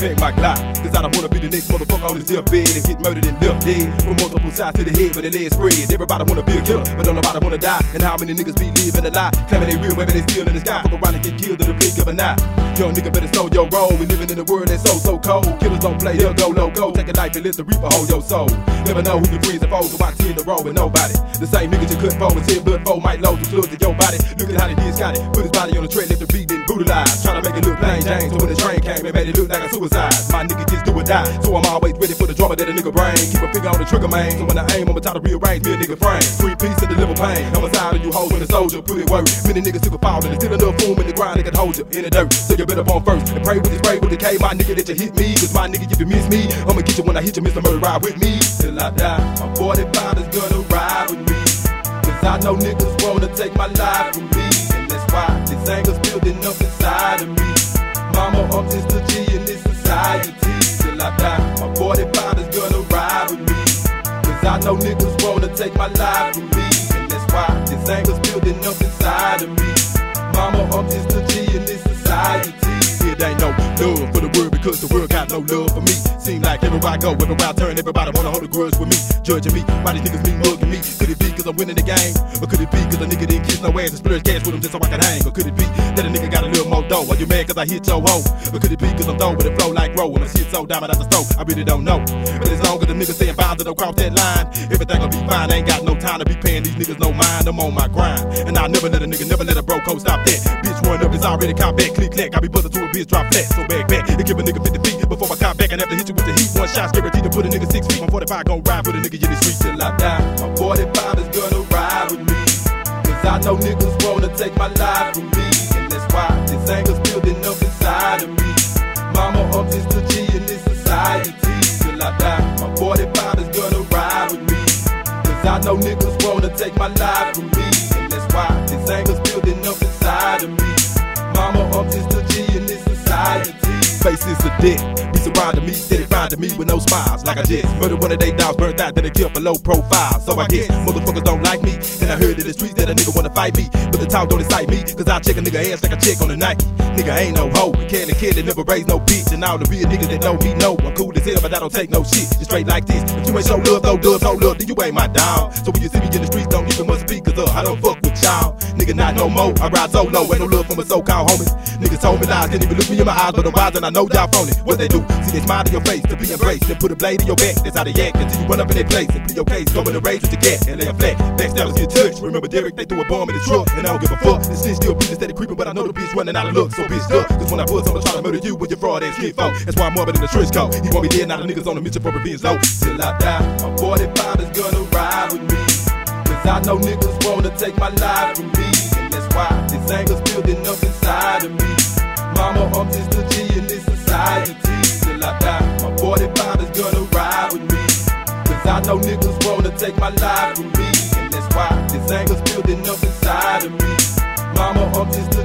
pack my Glock. Cause I don't wanna be the next motherfucker on his deathbed and get murdered and left dead. From multiple sides to the head, but the legs spread. Everybody wanna be a killer, but don't nobody wanna die. And how many niggas be living a lie? Claiming they real, maybe they still in the sky. Fuck around and get killed in the blink of an eye. Young nigga better know your role. We living in a world that's so, so cold. Killers don't play, they'll go loco. Take a knife and let the reaper hold your soul. Never know who your friends and foes, so I in the row with nobody. The same niggas you couldn't fold and said blood foe might load the blood to your body. Look at how they did Scotty. Put his body on the tread, let the beat, then brutalize. Trying to make it look plain Jane. So when the train came, it made it look like a suicide. My nigga just do or die. So I'm always ready for the drama that a nigga bring. Keep a finger on the trigger, man. So when I aim, I'ma try to rearrange me a nigga frame. Free peace to deliver pain. I'm a side of you hoes when the soldier put it work. Many niggas took a fall and still enough room in the ground that can hold you in the dirt. So you better bomb first and pray with this spray with the K. My nigga that you hit me. Cause my nigga, if you miss me, I'ma get you when I hit you, Mr. Murder, ride with me. Till I die. My 45 is gonna ride with me. Cause I know niggas wanna take my life from me. And that's why this anger's building up inside of me. Mama, I'm just a G this society. Till I die. My 45 is gonna ride with me. Cause I know niggas wanna take my life from me. And that's why this anger's building up inside of me. Mama, I'm just a G in this society. It ain't no love for the world because the world got no love for me. Seem like everywhere I go, everywhere I turn, everybody wanna hold a grudge with me. Judging me, why these niggas be mugging me? Could it be cause I'm winning the game? Or could it be cause a nigga didn't kiss no ass and splurge cash with him just so I can hang? Or could it be that a nigga got a little more dough? Are you mad cause I hit your hoe? Or could it be cause I'm throwing with a flow like roll and my shit so diamond out the stove? I really don't know. But as long as the niggas staying bound to don't cross that line, everything will be fine. I ain't got no time to be paying these niggas no mind. I'm on my grind. And I'll never let a nigga, never let a bro code stop that. Bitch run up, it's already back, click clack. I be buzzing to a bitch drop flat. So back back and give a nigga 50 feet before I cop back and have to hit you with the heat. One shot's guaranteed to put a nigga six feet. My 45 gon' ride for the nigga in the streets till I die. My 45 is gonna ride with me. Cause I know niggas wanna take my life from me. And that's why this anger's building up inside of me. Mama, I'm just a G in this society till I die. My 45 is gonna ride with me. Cause I know niggas wanna take my life from me. Faces of dick. be surrounding me, steady to me with no smiles. Like I just murdered one of they dogs, burnt out, then they killed for low profile. So I guess motherfuckers don't like me. And I heard in the streets that a nigga wanna fight me. But the talk don't excite me, cause I check a nigga ass like I check on a Nike. Nigga ain't no hoe, can a kid that never raised no bitch. And all the real niggas that know me know I'm cool as hell, but I don't take no shit. Just straight like this. If you ain't show love, no does, hold up, then you ain't my dog. So when you see me in the streets, don't even must speak, cause uh, I don't fuck y'all. Nigga, not no more. I ride solo, ain't no love from my so-called homies. Niggas told me lies, didn't even look me in my eyes, but I'm wise and I know y'all phony. What they do? See they smile to your face to be embraced, then put a blade in your back. That's how they act until you run up in their place and plead your case. Go in the rage with the cat and lay a flat. Backstabbers get touched. Remember Derek, they threw a bomb in the truck, and I don't give a fuck. This shit still bitches steady creeping, but I know the bitch running out of luck, so bitch up. Cause when I buzz, I'ma try to murder you with your fraud ass kid folk. That's why I'm morbid in the trench coat. He want me dead, now the niggas on the mission for revenge low. Till I die, my 45 Know niggas wanna take my life from me. And that's why this anger's building up inside of me. Mama, I'm just a G in this society. Till I die, my 45 is gonna ride with me. Cause I know niggas wanna take my life from me. And that's why this anger's building up inside of me. Mama, I'm just